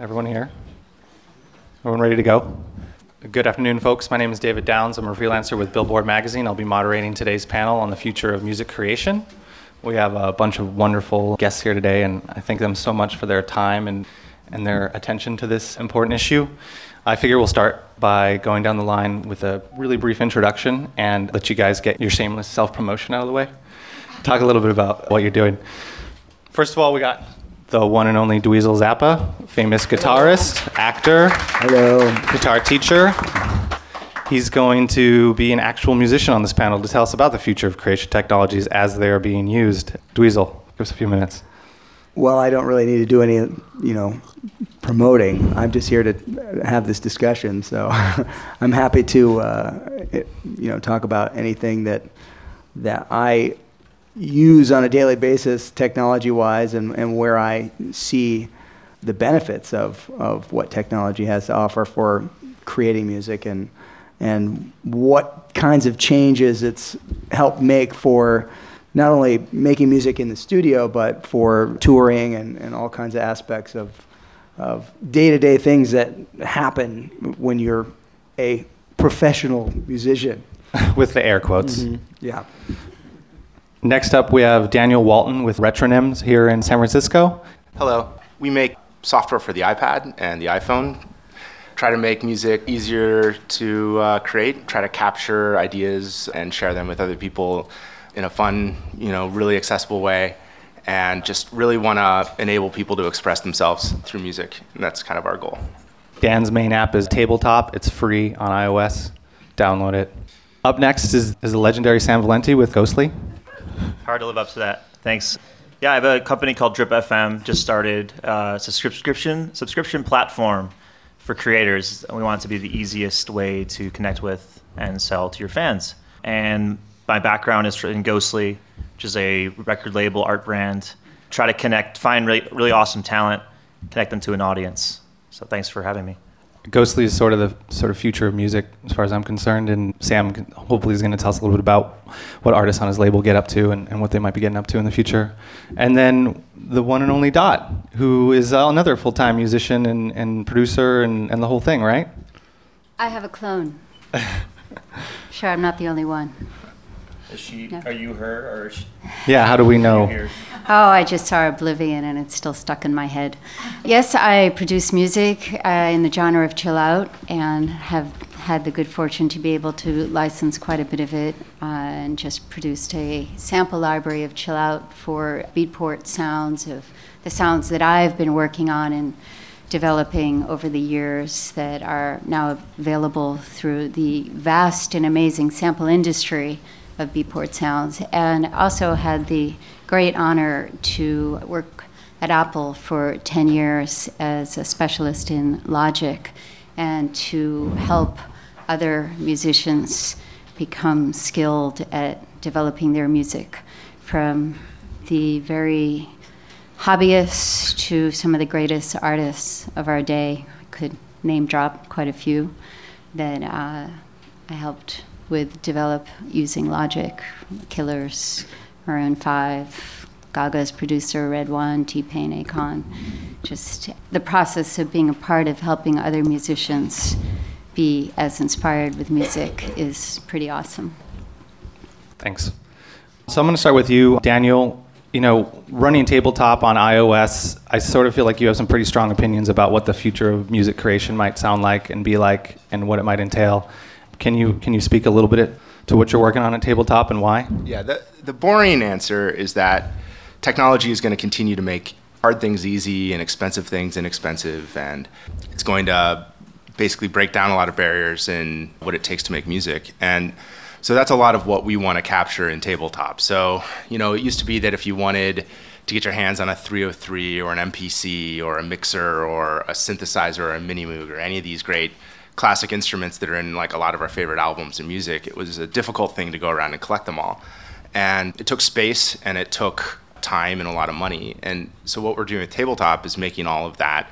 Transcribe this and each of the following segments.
Everyone here? Everyone ready to go? Good afternoon, folks. My name is David Downs. I'm a freelancer with Billboard Magazine. I'll be moderating today's panel on the future of music creation. We have a bunch of wonderful guests here today, and I thank them so much for their time and, and their attention to this important issue. I figure we'll start by going down the line with a really brief introduction and let you guys get your shameless self promotion out of the way. Talk a little bit about what you're doing. First of all, we got the one and only Dweezil Zappa, famous guitarist, actor, Hello. guitar teacher. He's going to be an actual musician on this panel to tell us about the future of creation technologies as they are being used. Dweezil, give us a few minutes. Well, I don't really need to do any, you know, promoting. I'm just here to have this discussion. So I'm happy to, uh, it- you know, talk about anything that that I use on a daily basis, technology-wise, and, and where I see the benefits of, of what technology has to offer for creating music and and what kinds of changes it's helped make for not only making music in the studio, but for touring and, and all kinds of aspects of, of day-to-day things that happen when you're a professional musician. with the air quotes. Mm-hmm. Yeah. Next up, we have Daniel Walton with Retronyms here in San Francisco. Hello. We make software for the iPad and the iPhone. Try to make music easier to uh, create. Try to capture ideas and share them with other people in a fun, you know, really accessible way. And just really want to enable people to express themselves through music. And that's kind of our goal. Dan's main app is Tabletop. It's free on iOS. Download it. Up next is, is the legendary Sam Valenti with Ghostly. Hard to live up to that. Thanks. Yeah, I have a company called Drip FM. Just started. Uh, a subscription subscription platform for creators. We want it to be the easiest way to connect with and sell to your fans. And my background is in Ghostly, which is a record label art brand. Try to connect, find really, really awesome talent, connect them to an audience. So thanks for having me. Ghostly is sort of the sort of future of music, as far as I'm concerned. And Sam can- hopefully is going to tell us a little bit about what artists on his label get up to and, and what they might be getting up to in the future. And then the one and only Dot, who is uh, another full-time musician and, and producer and, and the whole thing, right? I have a clone. sure, I'm not the only one. Is she? No. Are you her or is she Yeah. How do we know? Oh, I just saw Oblivion and it's still stuck in my head. Yes, I produce music uh, in the genre of chill out and have had the good fortune to be able to license quite a bit of it uh, and just produced a sample library of chill out for Beatport sounds of the sounds that I've been working on and developing over the years that are now available through the vast and amazing sample industry of Beatport Sounds, and also had the great honor to work at Apple for 10 years as a specialist in Logic and to help other musicians become skilled at developing their music from the very hobbyists to some of the greatest artists of our day. I could name drop quite a few that uh, I helped with develop using Logic, Killers, Maroon 5, Gaga's producer, Red One, T-Pain, Akon. Just the process of being a part of helping other musicians be as inspired with music is pretty awesome. Thanks. So I'm going to start with you, Daniel. You know, running tabletop on iOS, I sort of feel like you have some pretty strong opinions about what the future of music creation might sound like and be like, and what it might entail. Can you can you speak a little bit to what you're working on at tabletop and why? Yeah, the, the boring answer is that technology is going to continue to make hard things easy and expensive things inexpensive, and it's going to basically break down a lot of barriers in what it takes to make music. And so that's a lot of what we want to capture in tabletop. So, you know, it used to be that if you wanted to get your hands on a 303 or an MPC or a mixer or a synthesizer or a mini moog or any of these great classic instruments that are in like a lot of our favorite albums and music, it was a difficult thing to go around and collect them all. And it took space and it took time and a lot of money. And so what we're doing with tabletop is making all of that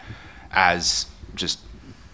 as just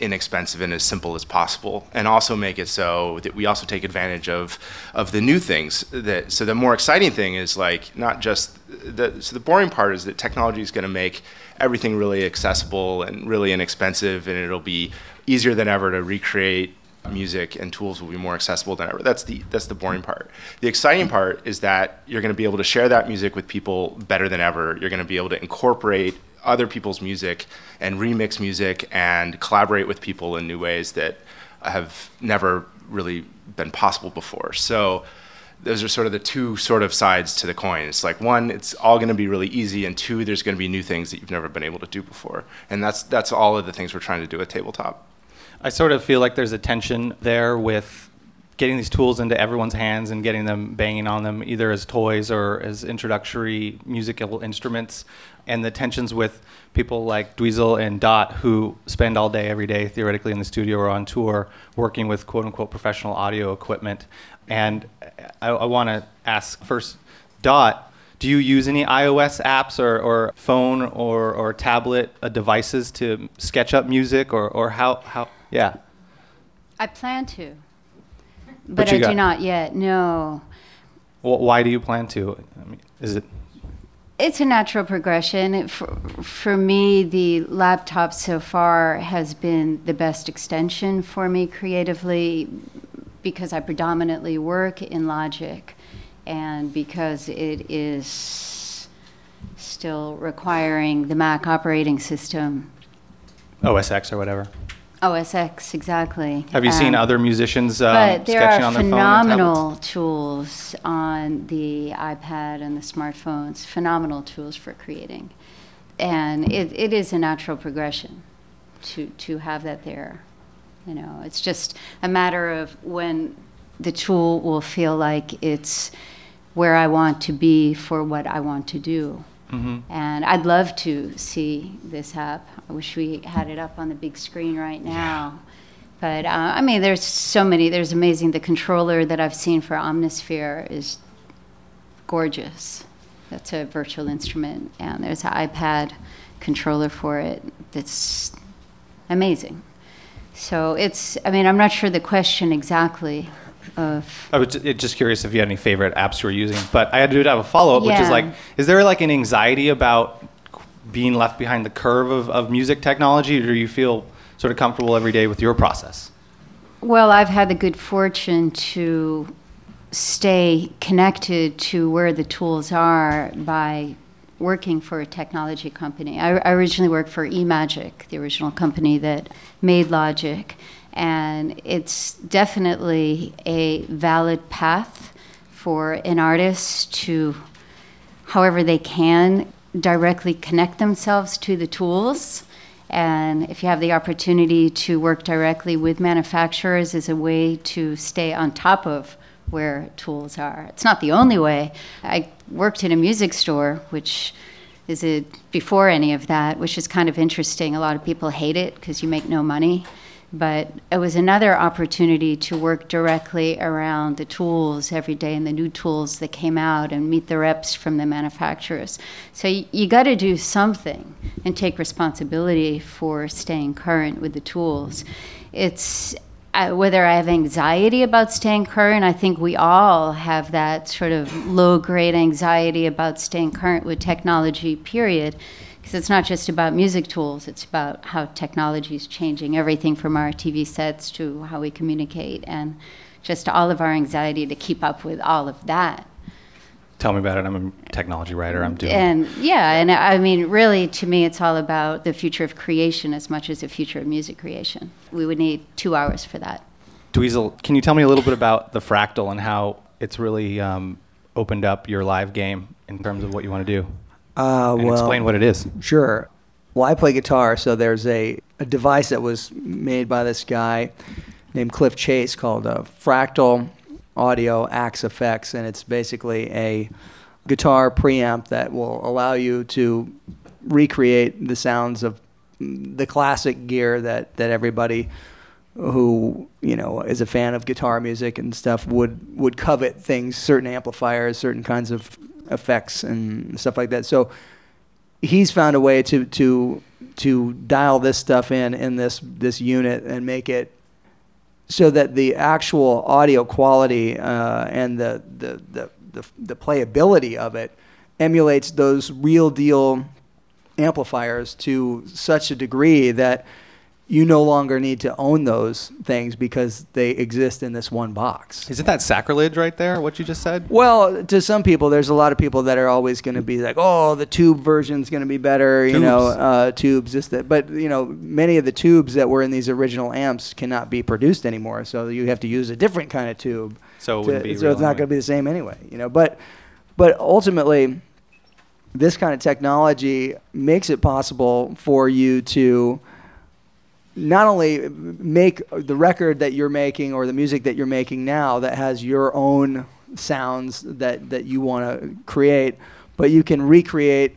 inexpensive and as simple as possible, and also make it so that we also take advantage of of the new things. That so the more exciting thing is like not just the so the boring part is that technology is going to make everything really accessible and really inexpensive, and it'll be easier than ever to recreate music and tools will be more accessible than ever. That's the that's the boring part. The exciting part is that you're going to be able to share that music with people better than ever. You're going to be able to incorporate other people's music and remix music and collaborate with people in new ways that have never really been possible before. So those are sort of the two sort of sides to the coin. It's like one, it's all going to be really easy, and two, there's going to be new things that you've never been able to do before. And that's that's all of the things we're trying to do at tabletop. I sort of feel like there's a tension there with getting these tools into everyone's hands and getting them banging on them either as toys or as introductory musical instruments. And the tensions with people like Dweezil and Dot who spend all day every day theoretically in the studio or on tour working with quote unquote professional audio equipment. And I, I want to ask first Dot do you use any iOS apps or, or phone or, or tablet uh, devices to sketch up music or, or how, how yeah. I plan to, but you I got- do not yet. No, Wh- Why do you plan to? I mean, is it? it's a natural progression. It- For, for me, the laptop so far has been the best extension for me creatively because I predominantly work in Logic and because it is still requiring the Mac operating system. OS X or whatever. OS X, exactly. Have you seen Um, other musicians um, But there sketching are on their phone? and phenomenal tools on the iPad and the smartphones, phenomenal tools for creating. And it, it is a natural progression to, to have that there. You know, it's just a matter of when the tool will feel like it's where I want to be for what I want to do. Mm-hmm. And I'd love to see this app. I wish we had it up on the big screen right now. But uh, I mean, there's so many. There's amazing. The controller that I've seen for Omnisphere is gorgeous. That's a virtual instrument, and there's an iPad controller for it that's amazing. So it's. I mean, I'm not sure the question exactly of. I was ju- just curious if you had any favorite apps you were using, but I had do have a follow up, which is Yeah. like, is there like an anxiety about being left behind the curve of, of music technology, or do you feel sort of comfortable every day with your process? Well, I've had the good fortune to stay connected to where the tools are by working for a technology company. I, I originally worked for eMagic, the original company that made Logic, and it's definitely a valid path for an artist to, however they can, directly connect themselves to the tools. And if you have the opportunity to work directly with manufacturers is a way to stay on top of where tools are. It's not the only way. I worked in a music store, which is it before any of that, which is kind of interesting. A lot of people hate it because you make no money. But it was another opportunity to work directly around the tools every day and the new tools that came out and meet the reps from the manufacturers. So you, you got to do something and take responsibility for staying current with the tools. It's uh, whether I have anxiety about staying current, I think we all have that sort of low grade anxiety about staying current with technology, period. Because it's not just about music tools, it's about how technology is changing everything from our TV sets to how we communicate and just all of our anxiety to keep up with all of that. Tell me about it. I'm a technology writer. I'm doing. And yeah, and I mean, really, to me, it's all about the future of creation as much as the future of music creation. We would need two hours for that. Dweezil, can you tell me a little bit about the fractal and how it's really um, opened up your live game in terms of what you want to do? Uh, And well, explain what it is. Sure. Well, I play guitar, so there's a, a device that was made by this guy named Cliff Chase called a Fractal Audio Axe-Fx, and it's basically a guitar preamp that will allow you to recreate the sounds of the classic gear that, that everybody who you know is a fan of guitar music and stuff would would covet things certain amplifiers certain kinds of effects and stuff like that. So he's found a way to to to dial this stuff in in this this unit and make it so that the actual audio quality uh, and the, the, the, the, the playability of it emulates those real deal amplifiers to such a degree that you no longer need to own those things because they exist in this one box. Isn't that sacrilege right there, what you just said? Well, to some people, there's a lot of people that are always going to be like, "Oh, the tube version's going to be better," you know, Tubes. uh, tubes. This, that. But you know, many of the tubes that were in these original amps cannot be produced anymore, so you have to use a different kind of tube. So it to- wouldn't be so it's not going to be the same anyway, you know. But, but ultimately, this kind of technology makes it possible for you to not only make the record that you're making or the music that you're making now that has your own sounds that, that you want to create, but you can recreate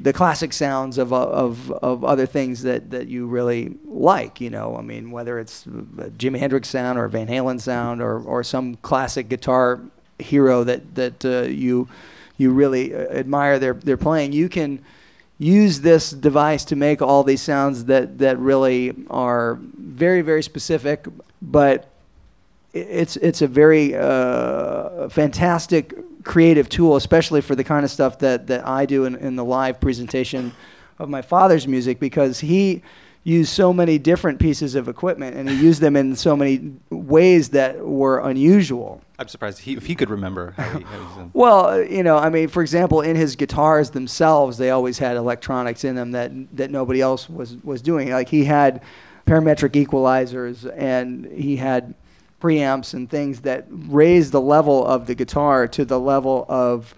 the classic sounds of, of, of other things that, that you really like, you know, I mean, whether it's a Jimi Hendrix sound or Van Halen sound or, or some classic guitar hero that, that uh, you, you really uh, admire their, their playing, you can use this device to make all these sounds that, that really are very, very specific, but it's, it's a very uh, fantastic creative tool, especially for the kind of stuff that, that I do in, in the live presentation of my father's music, because he used so many different pieces of equipment and he used them in so many ways that were unusual. I'm surprised he, if he could remember how he, how he. Well, uh, you know, I mean, for example, in his guitars themselves, they always had electronics in them that that nobody else was was doing. Like he had parametric equalizers and he had preamps and things that raised the level of the guitar to the level of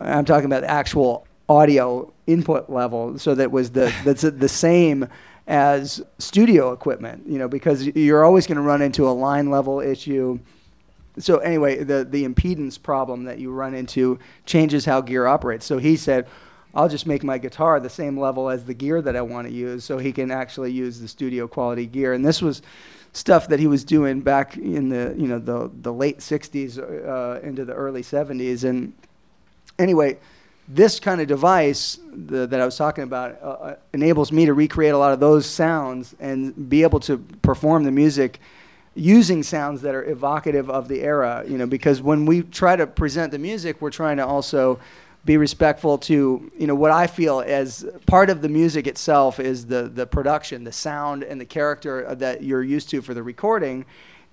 I'm talking about the actual audio input level so that was the that's the same as studio equipment, you know, because you're always going to run into a line level issue so anyway, the the impedance problem that you run into changes how gear operates. So he said, "I'll just make my guitar the same level as the gear that I want to use, so he can actually use the studio quality gear." And this was stuff that he was doing back in the you know the the late '60s uh, into the early '70s. And anyway, this kind of device the, that I was talking about uh, uh, enables me to recreate a lot of those sounds and be able to perform the music using sounds that are evocative of the era, you know, because when we try to present the music, we're trying to also be respectful to, you know, what I feel as part of the music itself is the the production, the sound and the character that you're used to for the recording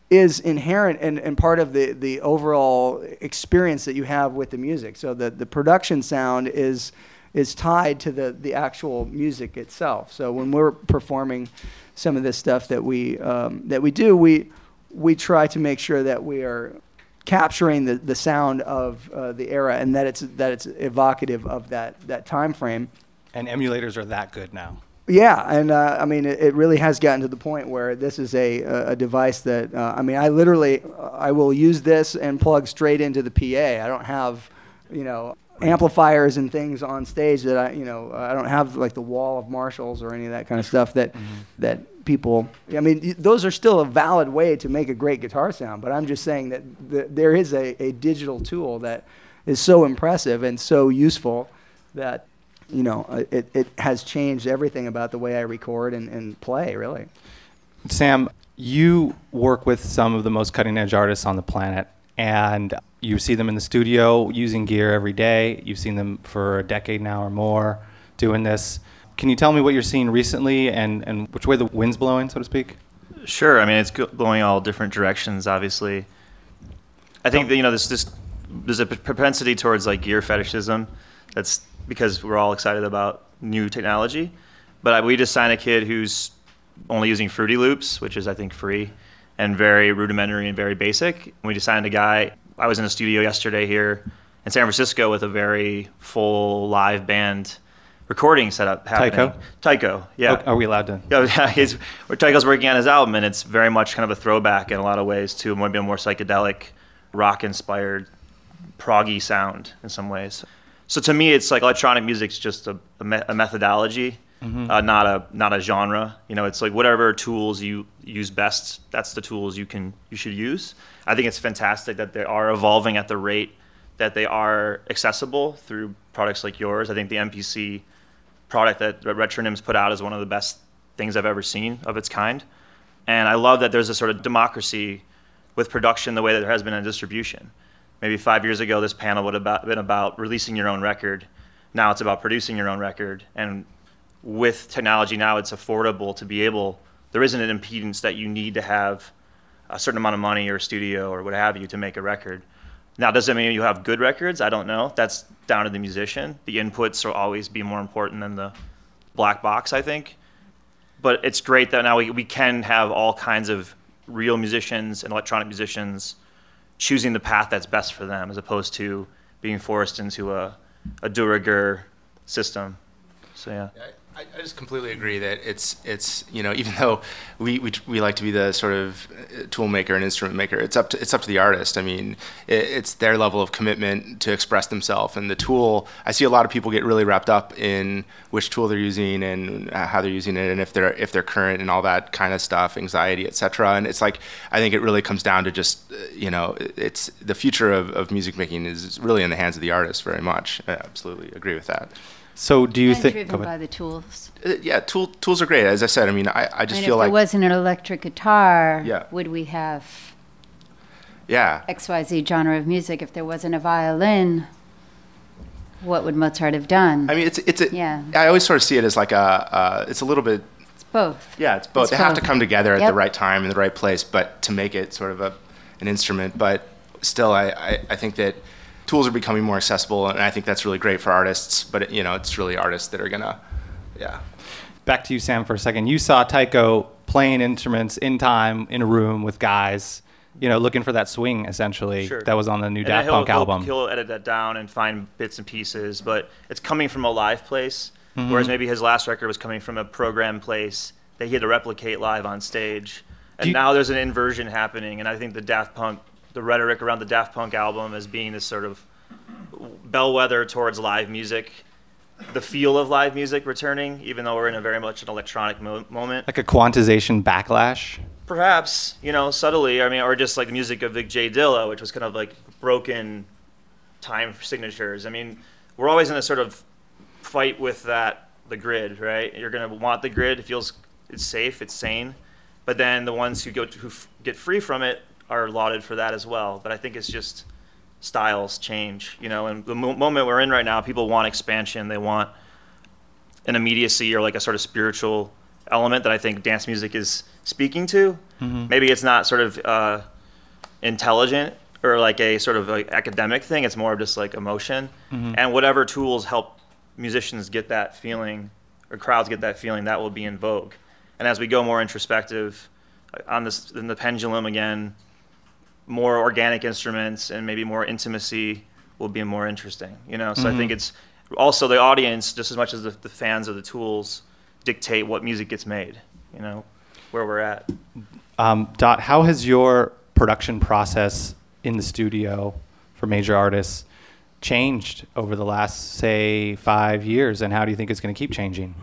is inherent and, and part of the, the overall experience that you have with the music. So the, the production sound is is tied to the, the actual music itself. So when we're performing some of this stuff that we um, that we do, we we try to make sure that we are capturing the, the sound of uh, the era and that it's that it's evocative of that that time frame. And emulators are that good now. Yeah, and uh, I mean, it, it really has gotten to the point where this is a, a device that uh, I mean, I literally I will use this and plug straight into the PA. I don't have, you know, amplifiers and things on stage that I, you know, I don't have like the wall of Marshalls or any of that kind of stuff that that people. I mean, those are still a valid way to make a great guitar sound. But I'm just saying that th- there is a, a digital tool that is so impressive and so useful that you know, uh, it, it has changed everything about the way I record and, and play, really. Sam, you work with some of the most cutting edge artists on the planet, and you see them in the studio using gear every day. You've seen them for a decade now or more doing this. Can you tell me what you're seeing recently and, and which way the wind's blowing, so to speak? Sure. I mean, it's go- going all different directions. Obviously, I think that you know this this there's a propensity towards like gear fetishism. That's because we're all excited about new technology. But I, we just signed a kid who's only using Fruity Loops, which is I think free and very rudimentary and very basic. We just signed a guy. I was in a studio yesterday here in San Francisco with a very full live band recording setup happening. Tycho? Tycho, yeah. Are we allowed to? Yeah, he's Tycho's working on his album, and it's very much kind of a throwback in a lot of ways to maybe a more psychedelic, rock-inspired, proggy sound in some ways. So to me, it's like electronic music's just a, a, me- methodology, uh, not a not a genre. You know, it's like whatever tools you use best, that's the tools you can you should use. I think it's fantastic that they are evolving at the rate that they are accessible through products like yours. I think the MPC product that Retronym's put out is one of the best things I've ever seen of its kind. And I love that there's a sort of democracy with production the way that there has been in distribution. Maybe five years ago, this panel would have been about releasing your own record. Now it's about producing your own record. And with technology now, it's affordable to be able, there isn't an impedance that you need to have a certain amount of money or a studio or what have you to make a record. Now, does that mean you have good records? I don't know. That's down to the musician. The inputs will always be more important than the black box, I think. But it's great that now we, we can have all kinds of real musicians and electronic musicians choosing the path that's best for them as opposed to being forced into a, a de rigueur system. So, yeah. I, just completely agree that it's it's you know even though we, we, we like to be the sort of uh, tool maker and instrument maker, it's up to it's up to the artist. I mean, it, it's their level of commitment to express themselves, and the tool. I see a lot of people get really wrapped up in which tool they're using and how they're using it, and if they're if they're current and all that kind of stuff, anxiety, etc. And it's like I think it really comes down to just uh, you know it's the future of, of music making is really in the hands of the artist very much. I absolutely agree with that. So do you think? driven by the tools. Uh, yeah, tool, tools are great. As I said, I mean, I, I just and feel if like if there wasn't an electric guitar, Yeah. would we have yeah, XYZ genre of music? If there wasn't a violin, what would Mozart have done? I mean, it's it's a, Yeah. I always sort of see it as like a uh, it's a little bit it's both. yeah, it's both. It's they have to come together at Yep. the right time in the right place, but to make it sort of a an instrument. But still, I, I, I think that tools are becoming more accessible, and I think that's really great for artists. But you know, it's really artists that are gonna yeah. Back to you, Sam, for a second. You saw Tycho playing instruments in time in a room with guys, you know, looking for that swing essentially Sure. that was on the new And Daft he'll- Punk he'll- album. He'll edit that down and find bits and pieces, but it's coming from a live place, Mm-hmm. whereas maybe his last record was coming from a program place that he had to replicate live on stage. And you- now there's an inversion happening, and I think the Daft Punk, the rhetoric around the Daft Punk album as being this sort of bellwether towards live music, the feel of live music returning, even though we're in a very much an electronic mo- moment. like a quantization backlash. Perhaps, you know, subtly. I mean, or just like the music of Vic J. Dilla, which was kind of like broken time signatures. I mean, we're always in a sort of fight with that, the grid, right? You're going to want the grid. It feels it's safe, it's sane. But then the ones who go to, who f- get free from it are lauded for that as well. But I think it's just styles change, you know. And the mo- moment we're in right now, people want expansion. They want an immediacy or like a sort of spiritual element that I think dance music is speaking to. Maybe it's not sort of uh, intelligent or like a sort of like academic thing. It's more of just like emotion. And whatever tools help musicians get that feeling or crowds get that feeling, that will be in vogue. And as we go more introspective uh, on this, in the pendulum again, more organic instruments and maybe more intimacy will be more interesting. You know, so I think it's also the audience just as much as the, the fans of the tools dictate what music gets made. You know, where we're at. Um, Dot, how has your production process in the studio for major artists changed over the last, say, five years, and how do you think it's going to keep changing?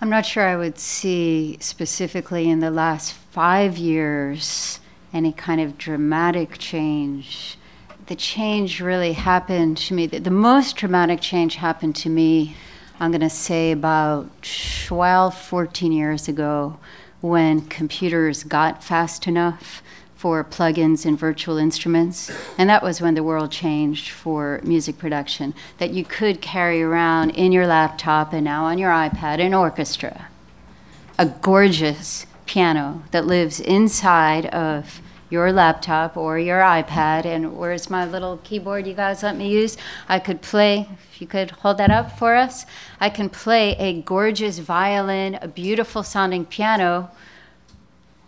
I'm not sure I would see specifically in the last five years any kind of dramatic change. The change really happened to me. The, most dramatic change happened to me, I'm going to say, about 12, 14 years ago when computers got fast enough for plugins and virtual instruments. And that was when the world changed for music production, that you could carry around in your laptop and now on your iPad an orchestra. A gorgeous piano that lives inside of your laptop or your iPad. And where's my little keyboard you guys let me use? I could play, if you could hold that up for us, I can play a gorgeous violin, a beautiful sounding piano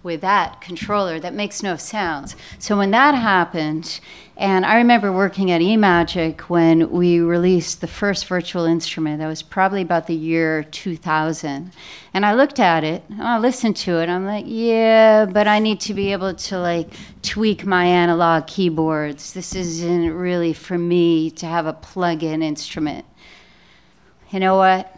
with that controller that makes no sounds. So when that happened, and I remember working at eMagic when we released the first virtual instrument. That was probably about the year 2000. And I looked at it, and I listened to it. I'm like, yeah, but I need to be able to like tweak my analog keyboards. This isn't really for me to have a plug-in instrument. You know what?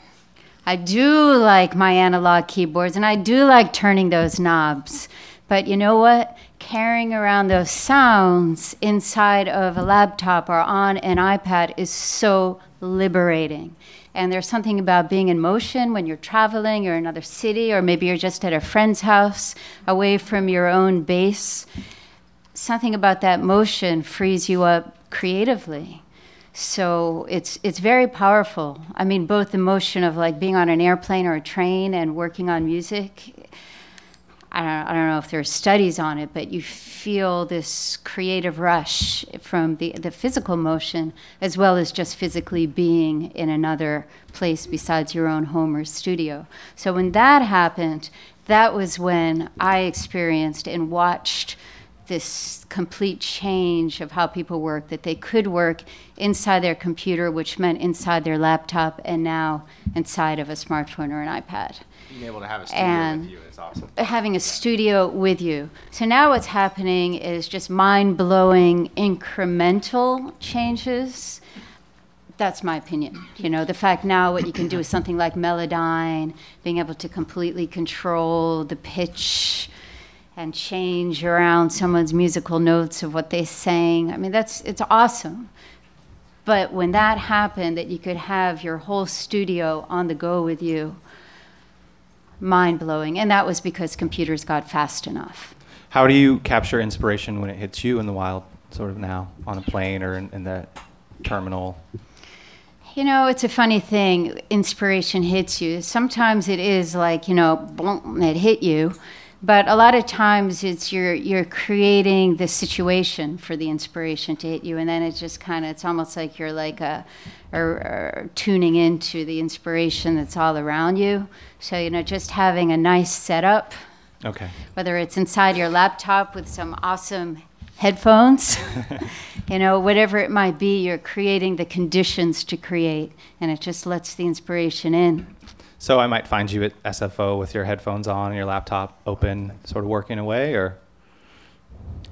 I do like my analog keyboards and I do like turning those knobs. But you know what? Carrying around those sounds inside of a laptop or on an iPad is so liberating. And there's something about being in motion when you're traveling, you're another city, or maybe you're just at a friend's house away from your own base. Something about that motion frees you up creatively. So it's it's very powerful. I mean, both the motion of like being on an airplane or a train and working on music. I don't, I don't know if there are studies on it, but you feel this creative rush from the, the physical motion as well as just physically being in another place besides your own home or studio. So when that happened, that was when I experienced and watched this complete change of how people work that they could work inside their computer which meant inside their laptop and now inside of a smartphone or an ipad Being able to have a studio And- with you is awesome. having a studio with you so now what's happening is just mind-blowing incremental changes that's my opinion. You know, the fact now what you can do with something like Melodyne, being able to completely control the pitch and change around someone's musical notes of what they sang. I mean, that's it's awesome. But when that happened, that you could have your whole studio on the go with you, mind blowing. And that was because computers got fast enough. How do you capture inspiration when it hits you in the wild, sort of now, on a plane or in, in the terminal? You know, it's a funny thing. Inspiration hits you. Sometimes it is like, you know, boom, it hit you. But a lot of times it's you're you're creating the situation for the inspiration to hit you, and then it's just kind of it's almost like you're like a, or, or tuning into the inspiration that's all around you. So you know, just having a nice setup, Okay. whether it's inside your laptop with some awesome headphones, you know, whatever it might be, you're creating the conditions to create, and it just lets the inspiration in. So I might find you at SFO with your headphones on and your laptop open, sort of working away, or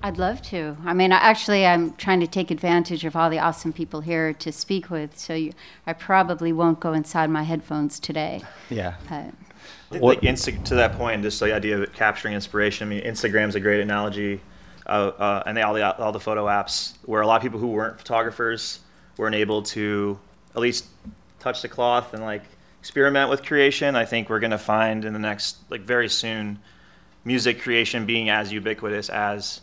I'd love to. I mean, actually, I'm trying to take advantage of all the awesome people here to speak with, so you, I probably won't go inside my headphones today. yeah. But I think, like Insta- to that point, just the idea of capturing inspiration. I mean, Instagram's a great analogy, uh, uh, and they, all the all the photo apps where a lot of people who weren't photographers weren't able to at least touch the cloth and like experiment with creation. I think we're gonna find in the next like very soon, music creation being as ubiquitous as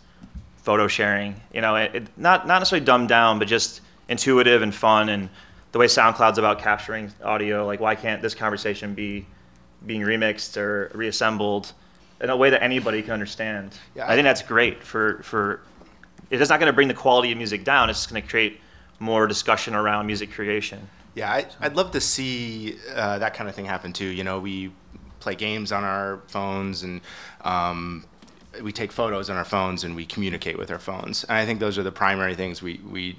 photo sharing. You know, it, it, not not necessarily dumbed down, but just intuitive and fun. And the way SoundCloud's about capturing audio, like why can't this conversation be being remixed or reassembled in a way that anybody can understand? Yeah, I, I- think that's great for for. It's not going to bring the quality of music down. It's just going to create more discussion around music creation. Yeah, I, I'd love to see uh, that kind of thing happen too. You know, we play games on our phones and um, we take photos on our phones and we communicate with our phones. And I think those are the primary things we, we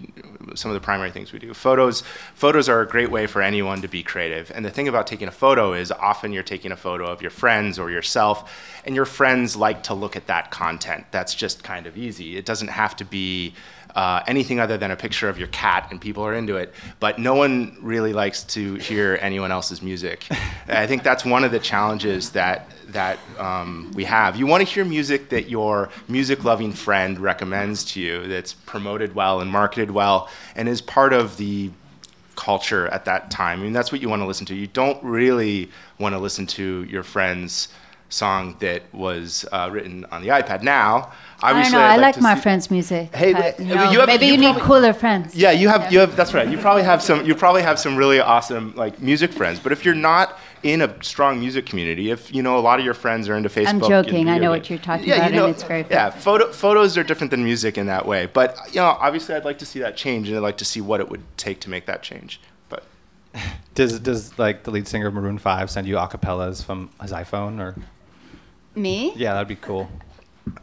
some of the primary things we do. Photos photos are a great way for anyone to be creative. And the thing about taking a photo is often you're taking a photo of your friends or yourself, and your friends like to look at that content. That's just kind of easy. It doesn't have to be uh, anything other than a picture of your cat, and people are into it. But no one really likes to hear anyone else's music. I think that's one of the challenges that that um, we have. You want to hear music that your music-loving friend recommends to you, that's promoted well and marketed well, and is part of the culture at that time. I mean, that's what you want to listen to. You don't really want to listen to your friend's song that was uh, written on the iPad. Now, I don't obviously, know. I'd I like to my see- friends' music. Hey, but, but- you know, you have- maybe you you, need probably- cooler friends. Yeah, you have you have that's right. You probably have some you probably have some really awesome like music friends. But if you're not in a strong music community, if you know a lot of your friends are into Facebook, and joking. I know what you're talking yeah, about, you know, and it's very yeah. Photo, photos are different than music in that way. But you know, obviously, I'd like to see that change, and I'd like to see what it would take to make that change. But Does does like the lead singer of Maroon Five send you acapellas from his iPhone or? Me? Yeah, that'd be cool.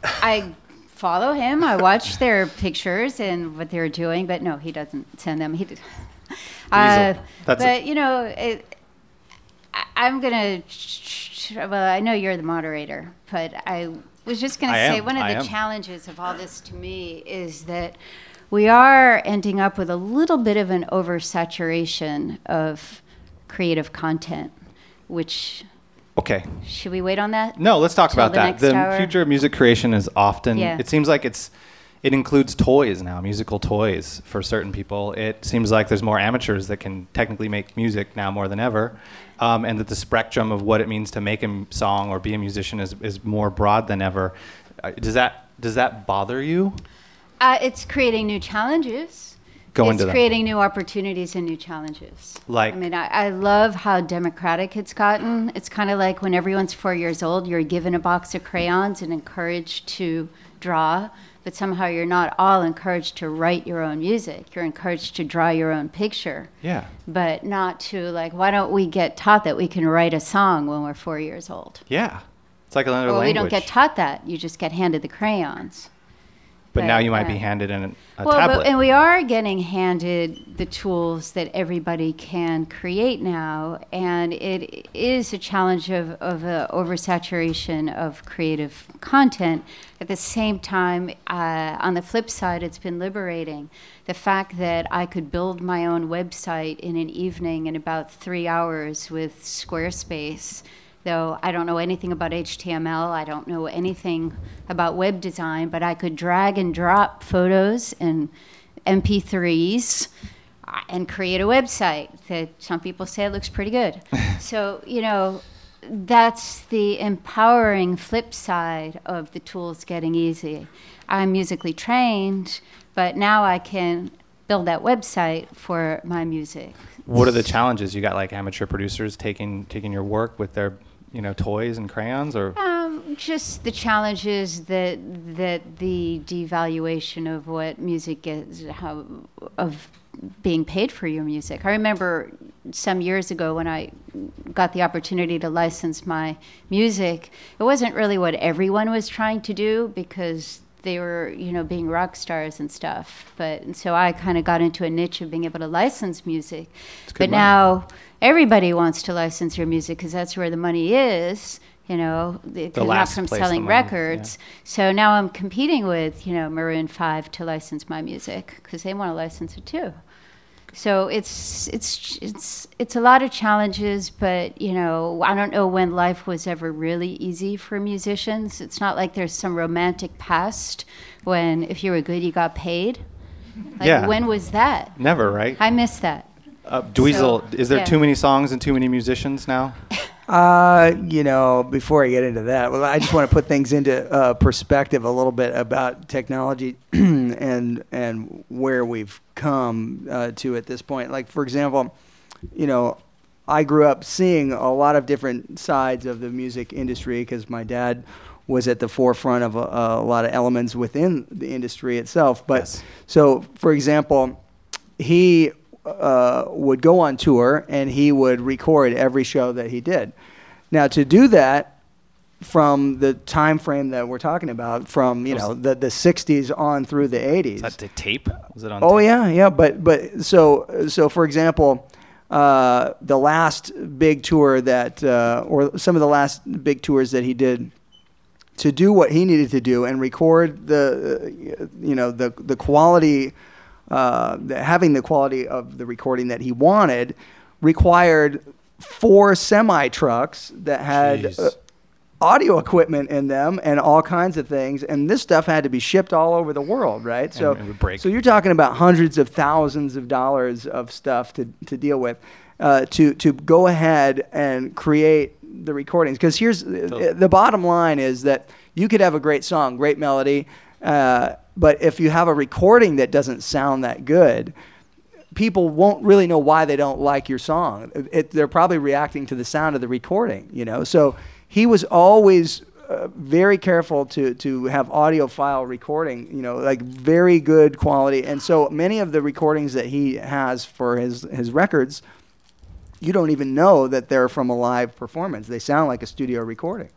I follow him. I watch their pictures and what they're doing, but no, he doesn't send them. He did. Uh, but you know, it, I, I'm gonna. Well, I know you're the moderator, but I was just gonna I say am, one of I the am. challenges of all this to me is that we are ending up with a little bit of an oversaturation of creative content, which Okay. should we wait on that? No, let's talk about the that. The hour? future of music creation is often. Yeah. It seems like it's it includes toys now, musical toys for certain people. It seems like there's more amateurs that can technically make music now more than ever, um, and that the spectrum of what it means to make a song or be a musician is, is more broad than ever. Uh, Does that does that bother you? Uh, it's creating new challenges. Go it's into that. creating new opportunities and new challenges. Like? I mean, I, I love how democratic it's gotten. It's kind of like when everyone's four years old, you're given a box of crayons and encouraged to draw, but somehow you're not all encouraged to write your own music. You're encouraged to draw your own picture, Yeah. but not to like, why don't we get taught that we can write a song when we're four years old? Yeah. It's like another well, we don't get taught that. You just get handed the crayons. But now you might be handed in a well, tablet. But, and we are getting handed the tools that everybody can create now, and it is a challenge of, of uh, oversaturation of creative content. At the same time, uh, on the flip side, it's been liberating. The fact that I could build my own website in an evening in about three hours with Squarespace though I don't know anything about HTML, I don't know anything about web design, but I could drag and drop photos and MP3s uh, and create a website that some people say it looks pretty good. so, you know, that's the empowering flip side of the tools getting easy. I'm musically trained, but now I can build that website for my music. What are the challenges? You got like amateur producers taking taking your work with their you know toys and crayons, or Um, just the challenges that that the devaluation of what music is, how of being paid for your music. I remember some years ago when I got the opportunity to license my music. It wasn't really what everyone was trying to do because they were, you know, being rock stars and stuff. But and so I kind of got into a niche of being able to license music. But money. now everybody wants to license your music because that's where the money is. You know, the, not from selling records. So now I'm competing with, you know, Maroon 5 to license my music because they want to license it too. So it's it's it's it's a lot of challenges, but you know, I don't know when life was ever really easy for musicians. It's not like there's some romantic past when if you were good you got paid. Like Yeah. when was that? never, right? I miss that. Uh, Dweezil, So, is there yeah. too many songs and too many musicians now? Uh, you know, before I get into that, well, I just want to put things into uh, perspective a little bit about technology and and where we've come uh, to at this point. Like, for example, you know, I grew up seeing a lot of different sides of the music industry because my dad was at the forefront of a, a lot of elements within the industry itself. But Yes. so, for example, he uh, would go on tour and he would record every show that he did. Now, to do that from the time frame that we're talking about, from you know the, the 60s on through the 80s. Is that the tape? Was it on? Oh tape? yeah, yeah. But but so so for example, uh, the last big tour that uh, or some of the last big tours that he did to do what he needed to do and record the uh, you know the the quality uh, having the quality of the recording that he wanted required four semi trucks that had uh, audio equipment in them and all kinds of things. And this stuff had to be shipped all over the world right? So it would break. so you're talking about hundreds of thousands of dollars of stuff to, to deal with uh, to to go ahead and create the recordings. Because here's the, the bottom line is that you could have a great song great melody uh, but if you have a recording that doesn't sound that good people won't really know why they don't like your song. It, they're probably reacting to the sound of the recording, you know. So he was always uh, very careful to to have audiophile recording, you know, like very good quality. And so many of the recordings that he has for his his records, you don't even know that they're from a live performance. They sound like a studio recording.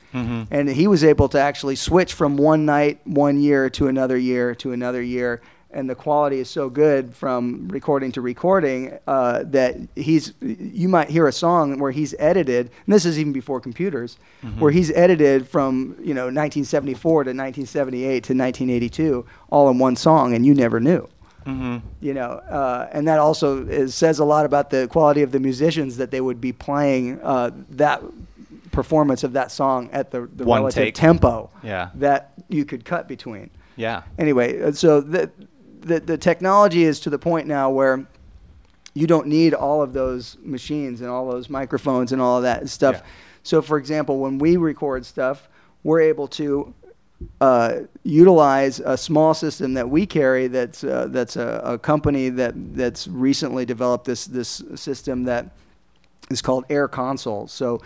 And he was able to actually switch from one night, one year to another year to another year. And the quality is so good from recording to recording uh, that he's. You might hear a song where he's edited, and this is even before computers, where he's edited from you know 1974 to 1978 to 1982, all in one song, and you never knew Mm-hmm. you know, uh, and that also is, says a lot about the quality of the musicians that they would be playing uh, that performance of that song at the, the One relative take. tempo Yeah. that you could cut between. Yeah. Anyway, uh, so the, the the technology is to the point now where you don't need all of those machines and all those microphones and all of that stuff. Yeah. So, for example, when we record stuff, we're able to uh, utilize a small system that we carry. That's uh, that's a, a company that that's recently developed this this system that is called Air Consoles. So,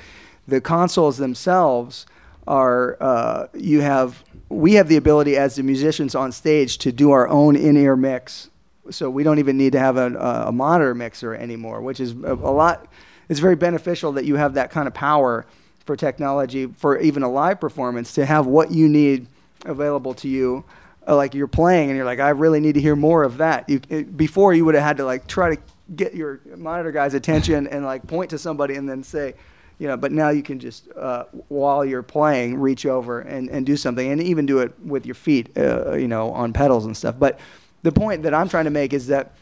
the consoles themselves are uh, you have we have the ability as the musicians on stage to do our own in-ear mix. So we don't even need to have a, a monitor mixer anymore, which is a, a lot. It's very beneficial that you have that kind of power for technology for even a live performance to have what you need available to you. Uh, like you're playing and you're like, I really need to hear more of that. You, it, before you would have had to like try to get your monitor guy's attention and like point to somebody and then say, you know, but now you can just uh, while you're playing reach over and, and do something and even do it with your feet, uh, you know, on pedals and stuff. But the point that I'm trying to make is that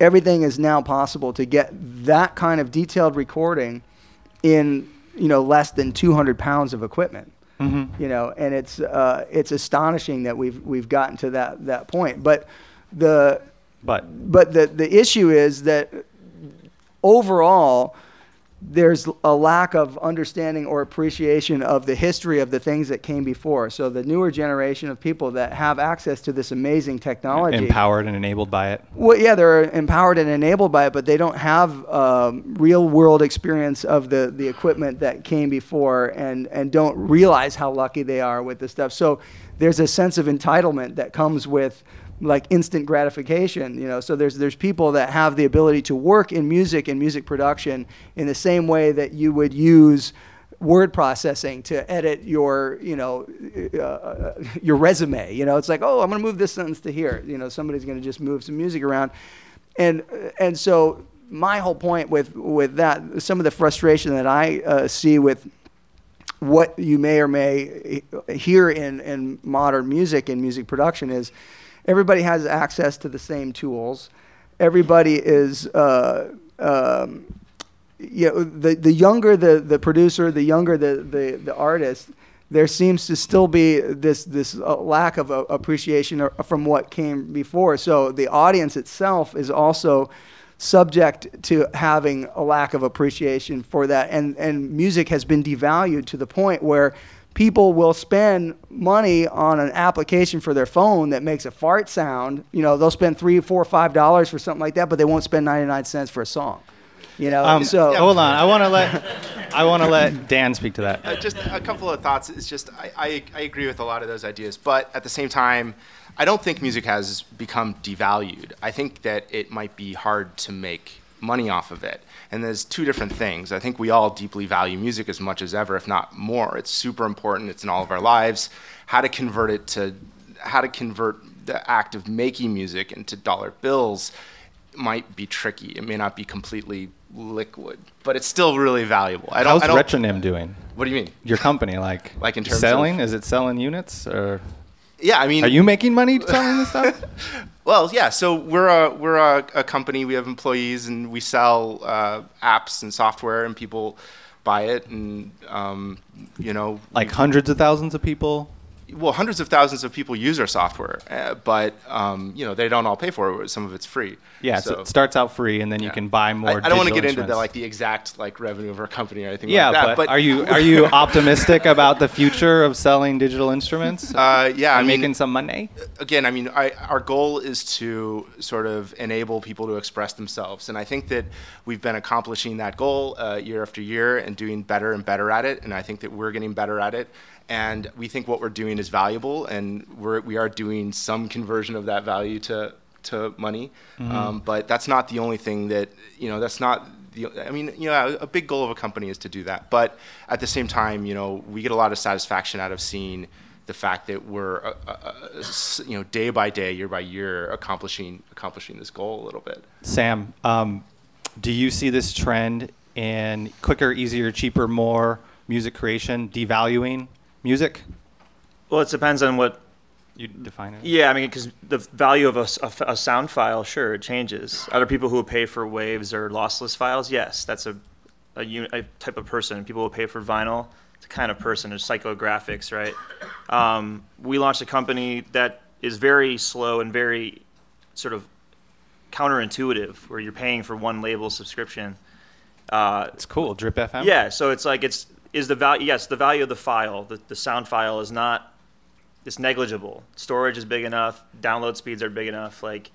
everything is now possible to get that kind of detailed recording in you know less than 200 pounds of equipment. Mm-hmm. You know, and it's uh, it's astonishing that we've we've gotten to that that point. But the But but the the issue is that overall there's a lack of understanding or appreciation of the history of the things that came before. So the newer generation of people that have access to this amazing technology, empowered and enabled by it. well, yeah, they're empowered and enabled by it, but they don't have um, real world experience of the, the equipment that came before and, and don't realize how lucky they are with this stuff. So there's a sense of entitlement that comes with like instant gratification, you know. So there's there's people that have the ability to work in music and music production in the same way that you would use word processing to edit your you know uh, your resume you know? It's like oh i'm going to move this sentence to here you know? Somebody's going to just move some music around. And and so my whole point with with that some of the frustration that i uh, see with what you may or may hear in, in modern music and music production is everybody has access to the same tools. Everybody is, uh, um, you know, the, the younger the, the producer, the younger the, the, the artist, there seems to still be this, this uh, lack of uh, appreciation or- from what came before. So the audience itself is also subject to having a lack of appreciation for that. And, and music has been devalued to the point where people will spend money on an application for their phone that makes a fart sound. You know, they'll spend three, four, five dollars for something like that, but they won't spend 99 cents for a song. You know, Um, so hold on, I want to let I want to let Dan speak to that. Uh, just a couple of thoughts. It's just I, I, I agree with a lot of those ideas, but at the same time, I don't think music has become devalued. I think that it might be hard to make money off of it. And there's two different things. I think we all deeply value music as much as ever, if not more. It's super important. It's in all of our lives. How to convert it to how to convert the act of making music into dollar bills might be tricky. It may not be completely liquid, but it's still really valuable. I don't. How's Retronym doing? what do you mean? Your company, like, Like in terms of selling? of- Is it selling units or Yeah, I mean, are you making money selling this stuff? Well, yeah. So we're a we're a, a company. We have employees, and we sell uh, apps and software, and people buy it, and um, you know, like hundreds of thousands of people? Well, hundreds of thousands of people use our software, uh, but um, you know, they don't all pay for it. Some of it's free. Yeah, so, it starts out free, and then you can buy more. I, I don't want to get into the like the exact like revenue of our company or anything Yeah, like that. but, are you are you optimistic about the future of selling digital instruments? Uh, yeah, I mean, making some money. again, I mean, I, our goal is to sort of enable people to express themselves, and I think that we've been accomplishing that goal uh, year after year and doing better and better at it. And I think that we're getting better at it, and we think what we're doing is valuable, and we're we are doing some conversion of that value to to money. Um, but that's not the only thing that you know. That's not the, I mean, you know, a big goal of a company is to do that. But at the same time, you know, we get a lot of satisfaction out of seeing the fact that we're, uh, uh, uh, you know, day by day, year by year, accomplishing accomplishing this goal a little bit. Sam, um, do you see this trend in quicker, easier, cheaper, more music creation devaluing music? Well, it depends on what. You define it. Yeah, I mean, because the value of a sound file, sure, it changes. Other people who will pay for WAVs or lossless files? Yes, that's a a, a type of person. People will pay for vinyl. The kind of person, is psychographics, right? Um, we launched a company that is very slow and very sort of counterintuitive, where you're paying for one label subscription. Uh, It's cool. Drip FM. yeah, so it's like it's is the value. Yes, the value of the file, the, the sound file, is not. It's negligible. Storage is big enough. Download speeds are big enough. Like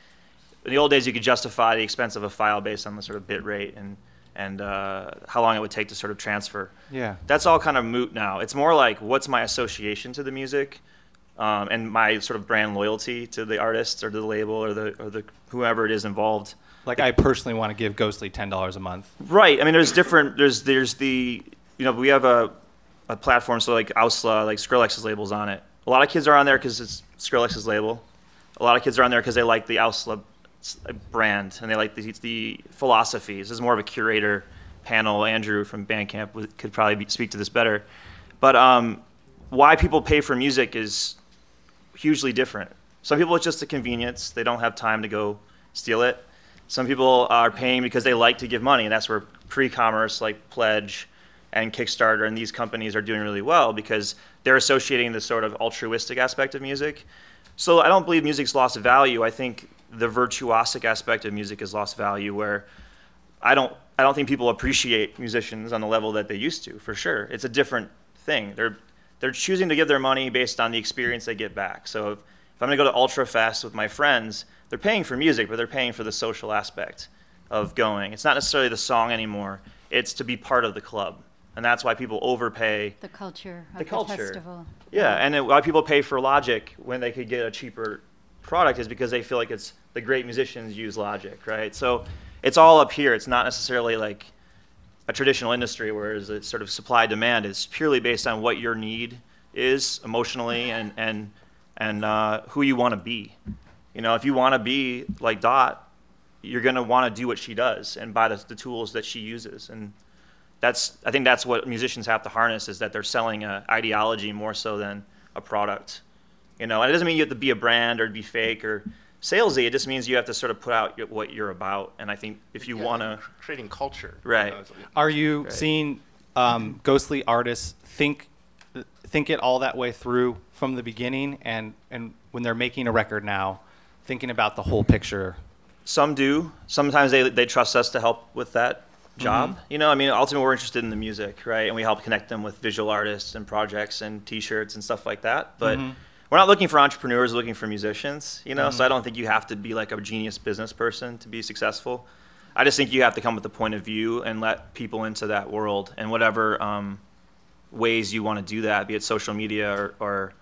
in the old days, you could justify the expense of a file based on the sort of bit rate and and uh, how long it would take to sort of transfer. Yeah. That's all kind of moot now. It's more like what's my association to the music, um, and my sort of brand loyalty to the artist or to the label or the or the whoever it is involved. Like I personally want to give Ghostly ten dollars a month. Right. I mean, there's different. There's there's the you know we have a a platform so like OWSLA like Skrillex's labels on it. A lot of kids are on there because it's Skrillex's label. A lot of kids are on there because they like the OWSLA brand and they like the the philosophies. This is more of a curator panel. Andrew from Bandcamp could probably be, speak to this better. But um, why people pay for music is hugely different. Some people it's just a convenience; they don't have time to go steal it. Some people are paying because they like to give money, and that's where pre-commerce like Pledge and Kickstarter and these companies are doing really well because they're associating this sort of altruistic aspect of music. So I don't believe music's lost value. I think the virtuosic aspect of music has lost value where I don't I don't think people appreciate musicians on the level that they used to, for sure. It's a different thing. They're they're choosing to give their money based on the experience they get back. So if, if I'm gonna go to Ultra Fest with my friends, they're paying for music, but they're paying for the social aspect of going. It's not necessarily the song anymore. It's to be part of the club. And that's why people overpay The culture of The the, culture. festival. yeah, and then why people pay for Logic when they could get a cheaper product is because they feel like it's the great musicians use Logic, right? So it's all up here. It's not necessarily like a traditional industry where it's a sort of supply demand. It's purely based on what your need is emotionally and and and uh, who you want to be. You know, if you want to be like Dot, you're gonna want to do what she does and buy the, the tools that she uses and that's I think that's what musicians have to harness is that they're selling an ideology more so than a product. You know, and it doesn't mean you have to be a brand or be fake or salesy. It just means you have to sort of put out your- what you're about. And I think if you Yeah, want to, creating culture. Right. You know, it's- Are you Right. seeing um, ghostly artists think think it all that way through from the beginning, and and when they're making a record now, thinking about the whole picture? some do. Sometimes they they trust us to help with that job. Mm-hmm. You know, I mean, ultimately we're interested in the music, right? And we help connect them with visual artists and projects and T-shirts and stuff like that. But mm-hmm. we're not looking for entrepreneurs. We're looking for musicians. You know, mm-hmm. so I don't think you have to be like a genius business person to be successful. I just think you have to come with a point of view and let people into that world and whatever um, ways you want to do that, be it social media or, or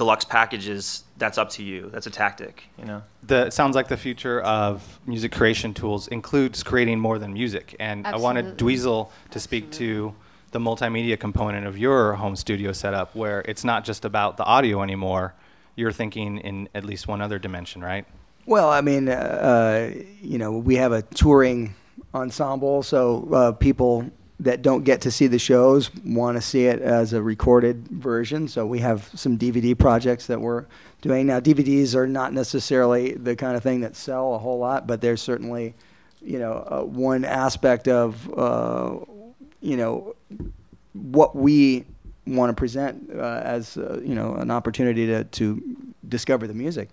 deluxe packages. That's up to you. That's a tactic. You know. The it sounds like the future of music creation tools includes creating more than music, and I wanted Absolutely. Dweezil to speak to the multimedia component of your home studio setup, where it's not just about the audio anymore. You're thinking in at least one other dimension, right? Well, I mean, uh, uh, you know, we have a touring ensemble, so uh, people that don't get to see the shows want to see it as a recorded version. So we have some DVD projects that we're doing now. DVDs are not necessarily the kind of thing that sell a whole lot, but they're certainly, you know, uh, one aspect of, uh, you know, what we want to present uh, as uh, you know an opportunity to, to discover the music.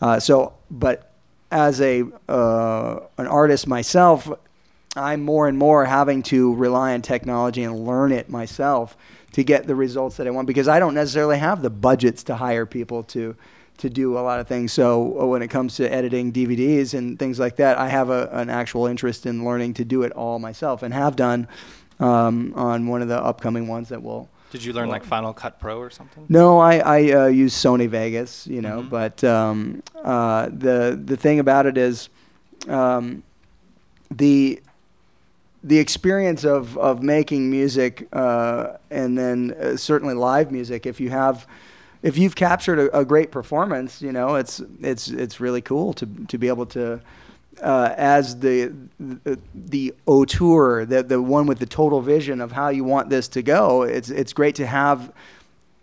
Uh, so, but as a uh, an artist myself, I'm more and more having to rely on technology and learn it myself to get the results that I want because I don't necessarily have the budgets to hire people to to do a lot of things. So uh, when it comes to editing DVDs and things like that, I have a, an actual interest in learning to do it all myself and have done um, on one of the upcoming ones that will. Did you learn like Final Cut Pro or something? No, I, I uh, use Sony Vegas, you know, Mhm. but um, uh, the the thing about it is um, the the experience of, of making music uh, and then uh, certainly live music. If you have if you've captured a, a great performance, you know, it's it's it's really cool to to be able to. Uh, as the the, the auteur, the the one with the total vision of how you want this to go, it's it's great to have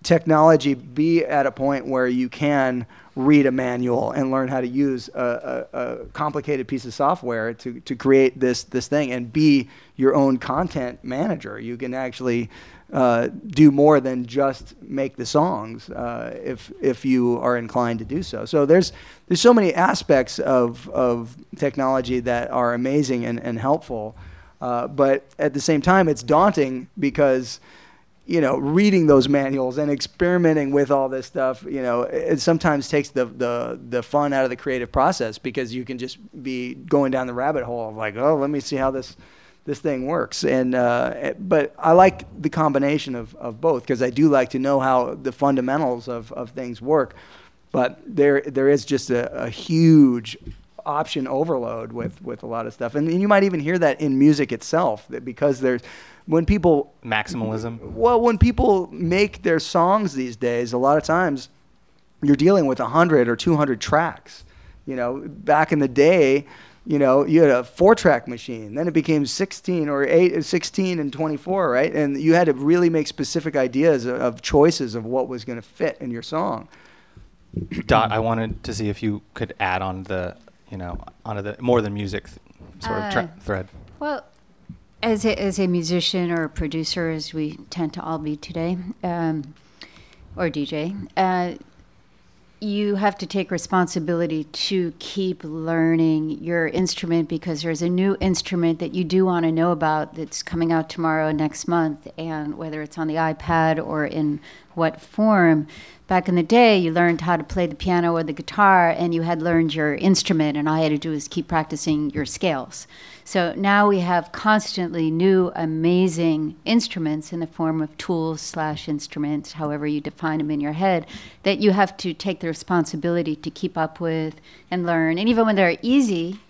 technology be at a point where you can read a manual and learn how to use a, a, a complicated piece of software to, to create this this thing and be your own content manager. You can actually uh, do more than just make the songs uh, if if you are inclined to do so. So there's there's so many aspects of of technology that are amazing and, and helpful, uh, but at the same time it's daunting because you know, reading those manuals and experimenting with all this stuff, you know, it sometimes takes the, the, the fun out of the creative process because you can just be going down the rabbit hole of like, oh, let me see how this, this thing works. And, uh, but I like the combination of, of both because I do like to know how the fundamentals of, of things work. But there, there is just a, a huge option overload with, with a lot of stuff. And, and you might even hear that in music itself that because there's, when people maximalism. Well, when people make their songs these days, a lot of times you're dealing with 100 or 200 tracks. You know, back in the day, you know, you had a four-track machine. Then it became 16 or 8, 16 and 24, right? And you had to really make specific ideas of, of choices of what was going to fit in your song. Dot, I wanted to see if you could add on the, you know, onto the more than music th- sort of tra- Uh, thread. Well, as a, as a musician or a producer, as we tend to all be today, um, or DJ, uh, you have to take responsibility to keep learning your instrument because there's a new instrument that you do want to know about that's coming out tomorrow, next month, and whether it's on the iPad or in what form. Back in the day, you learned how to play the piano or the guitar, and you had learned your instrument, and all you had to do was keep practicing your scales. So now we have constantly new, amazing instruments in the form of tools slash instruments, however you define them in your head, that you have to take the responsibility to keep up with and learn. And even when they're easy,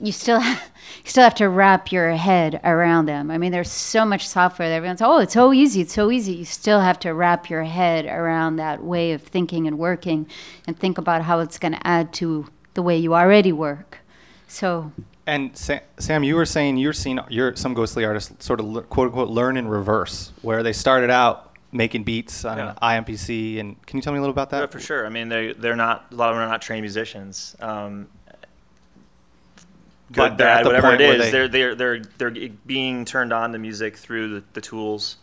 you still you still have to wrap your head around them. I mean, there's so much software that everyone's oh, it's so easy, it's so easy. You still have to wrap your head around that way of thinking and working, and think about how it's going to add to the way you already work. So And Sa- Sam, you were saying you're seeing you're some ghostly artists sort of le- quote unquote learn in reverse, where they started out making beats on Yeah. an MPC. And can you tell me a little about that? Yeah, for sure. I mean, they they're not a lot of them are not trained musicians. Um, But good, they're bad, whatever point it where is, they- they're they're they're they're being turned on to music through the, the tools,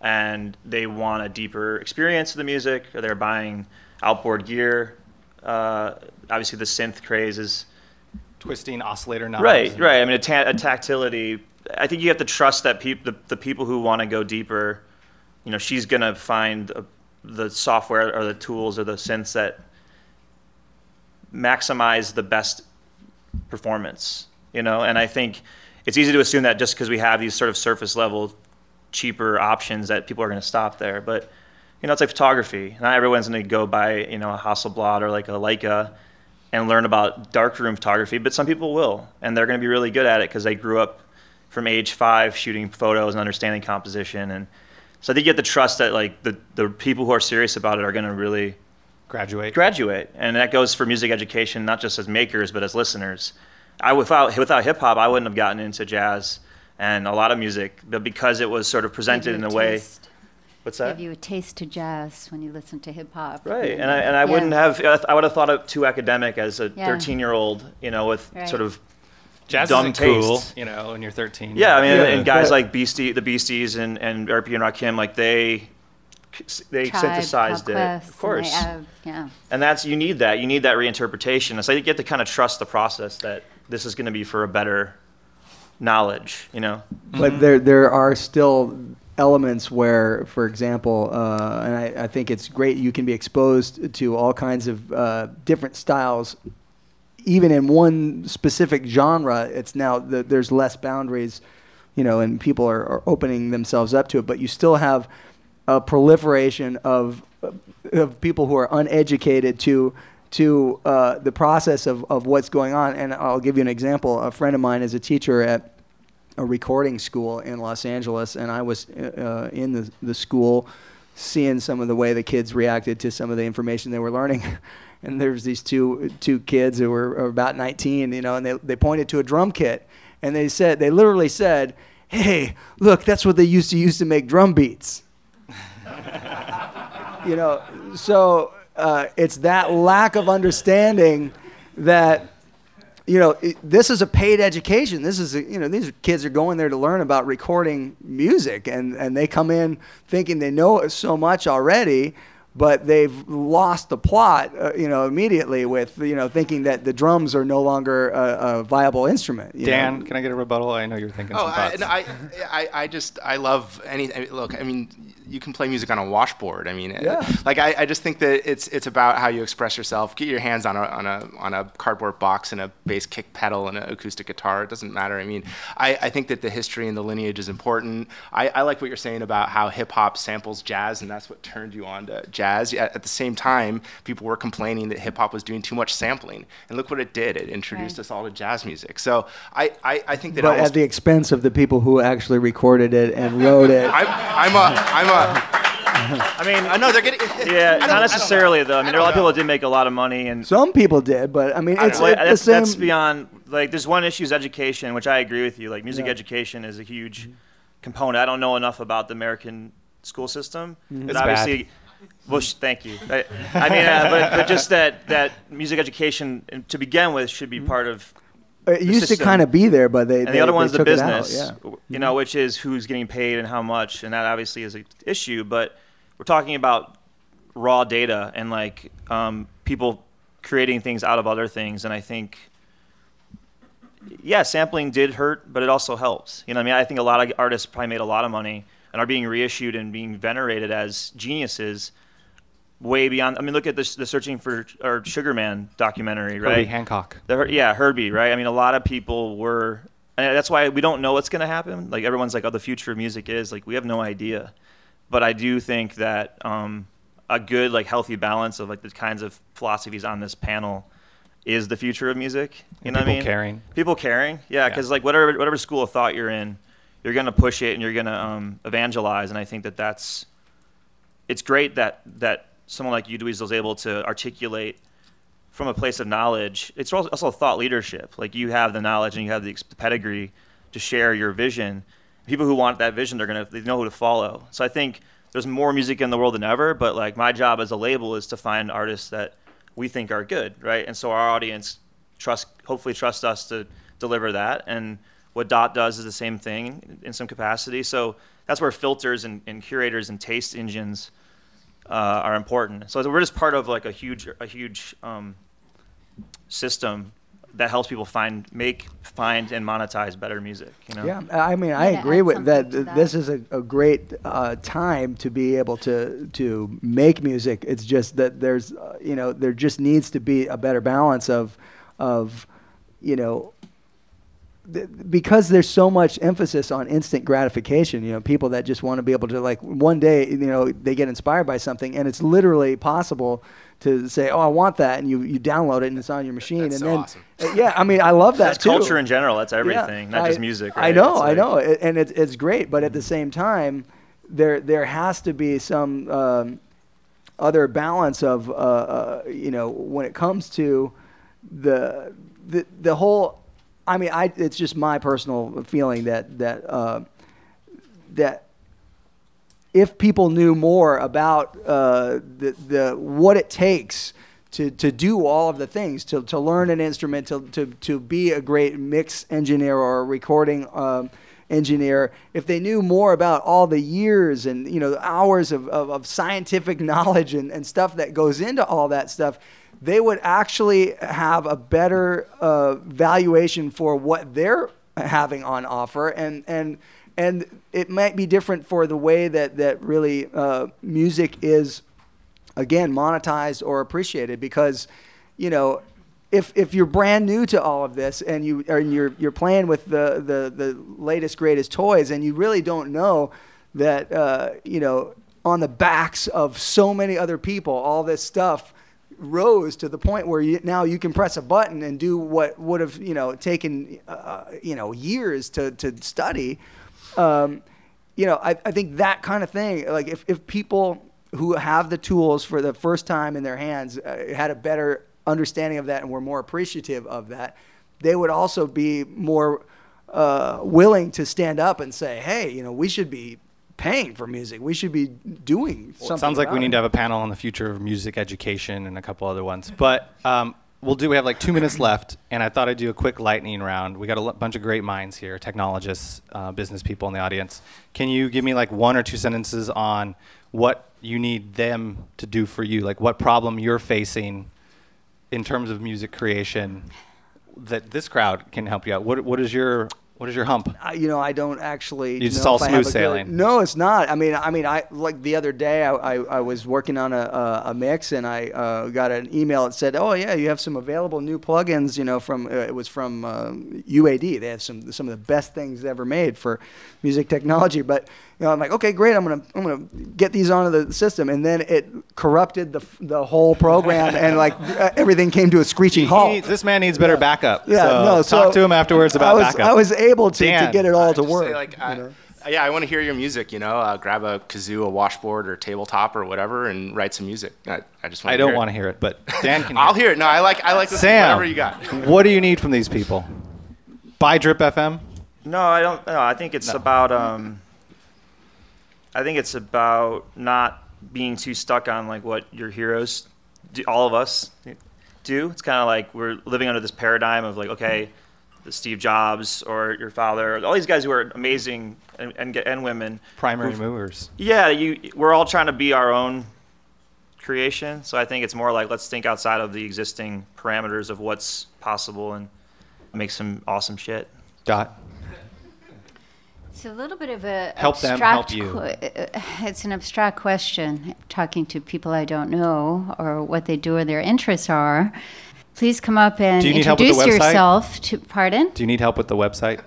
and they want a deeper experience of the music. Or they're buying outboard gear. Uh, obviously, the synth craze is Twisting oscillator knobs. right, and- right. I mean, a, ta- a tactility. I think you have to trust that peop- the, the people who want to go deeper, you know, she's gonna find uh the software or the tools or the synths that maximize the best performance. You know, and I think it's easy to assume that just because we have these sort of surface level, cheaper options that people are going to stop there. But you know, it's like photography. Not everyone's going to go buy you know a Hasselblad or like a Leica and learn about darkroom photography, but some people will, and they're going to be really good at it because they grew up from age five shooting photos and understanding composition. And so I think you have to trust that like the the people who are serious about it are going to really Graduate. graduate, and that goes for music education, not just as makers but as listeners. I without without hip hop, I wouldn't have gotten into jazz and a lot of music, but because it was sort of presented give in you a way. taste- What's that? Give you a taste to jazz when you listen to hip hop. Right, and I and I Yeah. wouldn't have. I would have thought it too academic as a Yeah. 13 year old, you know, with Right. sort of Jazz dumb isn't cool, taste. you know, when you're 13. Yeah, I mean, Yeah, and guys but- like Beastie, the Beasties, and and Eric B and Rakim, like they they Tribe, synthesized it, of course. and have- yeah. And that's you need that. You need that reinterpretation. So you get to kind of trust the process that this is going to be for a better knowledge. You know. But there, there are still elements where, for example, uh, and I, I think it's great you can be exposed to all kinds of uh, different styles. Even in one specific genre, it's now the, there's less boundaries, you know, and people are, are opening themselves up to it. But you still have a proliferation of of people who are uneducated to to uh, the process of, of what's going on. And I'll give you an example. A friend of mine is a teacher at a recording school in Los Angeles, and I was uh, in the, the school seeing some of the way the kids reacted to some of the information they were learning. and there's these two two kids who were were about 19, you know, and they, they pointed to a drum kit, and they said they literally said, "Hey, look, that's what they used to use to make drum beats." You know, so uh, it's that lack of understanding that you know, it, this is a paid education. This is, a, you know, these kids are going there to learn about recording music, and, and they come in thinking they know so much already, but they've lost the plot, uh, you know, immediately with, you know, thinking that the drums are no longer a, a viable instrument. you Dan, know. can I get a rebuttal? I know you're thinking Oh, some I, thoughts. and I, I, I just, I love any. I mean, look, I mean, you can play music on a washboard. I mean, it- Yeah. like I, I just think that it's, it's about how you express yourself. Get your hands on a, on a, on a cardboard box and a bass kick pedal and an acoustic guitar. It doesn't matter. I mean, I, I think that the history and the lineage is important. I, I like what you're saying about how hip hop samples jazz, and that's what turned you on to jazz. At, at the same time, people were complaining that hip hop was doing too much sampling, and look what it did. It introduced Right. us all to jazz music. So I, I, I think that but almost at the expense of the people who actually recorded it and wrote it. I'm, I'm a, I'm a. I mean, I know they're getting. yeah, don't- I not don't necessarily though. I mean, I there are a lot of people that did make a lot of money, and Some people did, but I mean, it's, don't it's the that's, same. that's beyond like there's one issue is education, which I agree with you. Like music Yeah. education is a huge component. I don't know enough about the American school system, Mm-hmm. but It's bad. obviously, well, sh- thank you. I, I mean, uh, but, but just that that music education to begin with should be part of, it used to kind of be there, but they and they, the other one's the it out, business. yeah. You know, which is who's getting paid and how much, and that obviously is an issue. But we're talking about raw data and like um, people creating things out of other things, and I think yeah, sampling did hurt, but it also helps. You know, I mean, I think a lot of artists probably made a lot of money and are being reissued and being venerated as geniuses, way beyond. I mean, look at this, the Searching for or Sugar Man documentary, right? Herbie? Hancock. The, yeah, Herbie, right? I mean, a lot of people were, and that's why we don't know what's going to happen. Like everyone's like, "Oh, the future of music is." Like we have no idea, but I do think that um, a good, like, healthy balance of like the kinds of philosophies on this panel is the future of music. You And know what I people mean? caring. People caring, yeah, Yeah. because like whatever whatever school of thought you're in, you're gonna push it and you're gonna um, evangelize, and I think that that's it's great that that someone like you, Dweezil, is able to articulate from a place of knowledge. It's also thought leadership. Like you have the knowledge and you have the pedigree to share your vision. People who want that vision, they're gonna they know who to follow. So I think there's more music in the world than ever. But like my job as a label is to find artists that we think are good, right? And so our audience trust, hopefully, trust us to deliver that. And what Dot does is the same thing in some capacity. So that's where filters and, and curators and taste engines uh, are important. So we're just part of like a huge, a huge um, system that helps people find, make, find, and monetize better music. You know? Yeah, I mean, I agree with that. that. This is a, a great uh, time to be able to to make music. It's just that there's, uh, you know, there just needs to be a better balance of, of, you know, th- because there's so much emphasis on instant gratification. You know, people that just want to be able to like one day, you know, they get inspired by something, and it's literally possible to say, "Oh, I want that," and you you download it and it's on your machine, That's and so then awesome. uh, yeah, I mean, I love that That's too. culture in general. That's Yeah, everything, not just I- music. I know, It's I know, it, and it's it's great, but at the same time, there there has to be some um, other balance of uh, uh, you know when it comes to the the the whole. I mean, I it's just my personal feeling that that uh, that if people knew more about uh, the, the what it takes to, to do all of the things, to, to learn an instrument, to, to, to be a great mix engineer or a recording um, engineer, if they knew more about all the years and you know hours of, of, of scientific knowledge and, and stuff that goes into all that stuff, they would actually have a better uh, valuation for what they're having on offer. And and and it might be different for the way that that really uh, music is again monetized or appreciated because you know if if you're brand new to all of this and you and you're you're playing with the the the latest greatest toys and you really don't know that uh, you know on the backs of so many other people all this stuff rose to the point where you, now you can press a button and do what would have you know taken uh, you know years to to study. Um, you know I, I think that kind of thing like if, if people who have the tools for the first time in their hands uh, had a better understanding of that and were more appreciative of that they would also be more uh, willing to stand up and say hey you know we should be paying for music we should be doing Well, something it sounds like we need it. to have a panel on the future of music education and a couple other ones. But um, we'll do. We have like two minutes left, and I thought I'd do a quick lightning round. We got a l- bunch of great minds here, technologists, uh, business people in the audience. Can you give me like one or two sentences on what you need them to do for you? Like what problem you're facing in terms of music creation that this crowd can help you out? What What is your What is your hump? I, you know, I don't actually. You just all if I have smooth a good- sailing. no, it's not. I mean, I mean, I like the other day, I, I, I was working on a, a, a mix, and I uh, got an email that said, "Oh yeah, you have some available new plugins." You know, from uh, it was from um, UAD. They have some some of the best things ever made for music technology. But you know, I'm like, okay, great. I'm gonna I'm gonna get these onto the system, and then it corrupted the the whole program, and like everything came to a screeching He halt. needs- this man needs better backup. Yeah, so no. So talk to him afterwards about I was, backup. I was able to, to Dan. get it all I'd to work. say, like, you I- know? yeah, I want to hear your music. You know, uh, grab a kazoo, a washboard, or tabletop, or whatever, and write some music. I, I just want. I don't want to hear it, but Dan can. I'll hear it. No, I like. I like. Sam, Whatever you got. what do you need from these people? Buy Drip FM. No, I don't. No, I think it's about. Um, I think it's about not being too stuck on like what your heroes, do, all of us, do. It's kind of like we're living under this paradigm of like, okay, the Steve Jobs or your father, all these guys who are amazing and and, and women. Primary movers. Yeah, you. We're all trying to be our own creation. So I think it's more like let's think outside of the existing parameters of what's possible and make some awesome shit. Dot. It's a little bit of a Help them help abstract you. uh, it's an abstract question. Talking to people I don't know or what they do or their interests are. Please come up and you need help with the introduce yourself. To pardon? Do you need help with the website?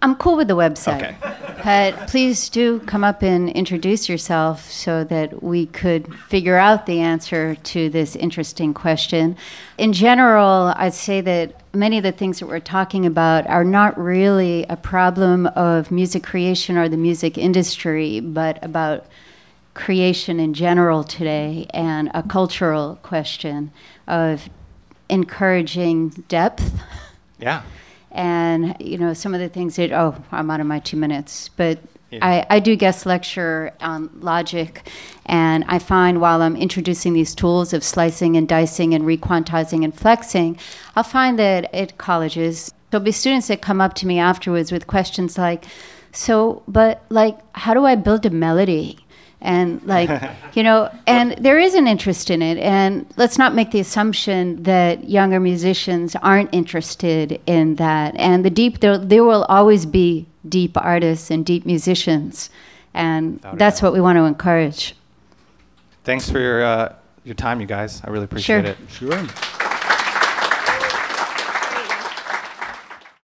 I'm cool with the website. Okay. But please do come up and introduce yourself so that we could figure out the answer to this interesting question. In general, I'd say that many of the things that we're talking about are not really a problem of music creation or the music industry, but about creation in general today and a cultural question of encouraging depth Yeah. And you know some of the things that oh i'm out of my two minutes but Yeah. I, I do guest lecture on logic and i find while i'm introducing these tools of slicing and dicing and requantizing and flexing i'll find that at colleges there'll be students that come up to me afterwards with questions like so but like how do i build a melody and like you know and there is an interest in it and let's not make the assumption that younger musicians aren't interested in that and the deep there, there will always be deep artists and deep musicians and Without that's what we want to encourage Thanks for your uh, your time, you guys. I really appreciate Sure. it. Sure.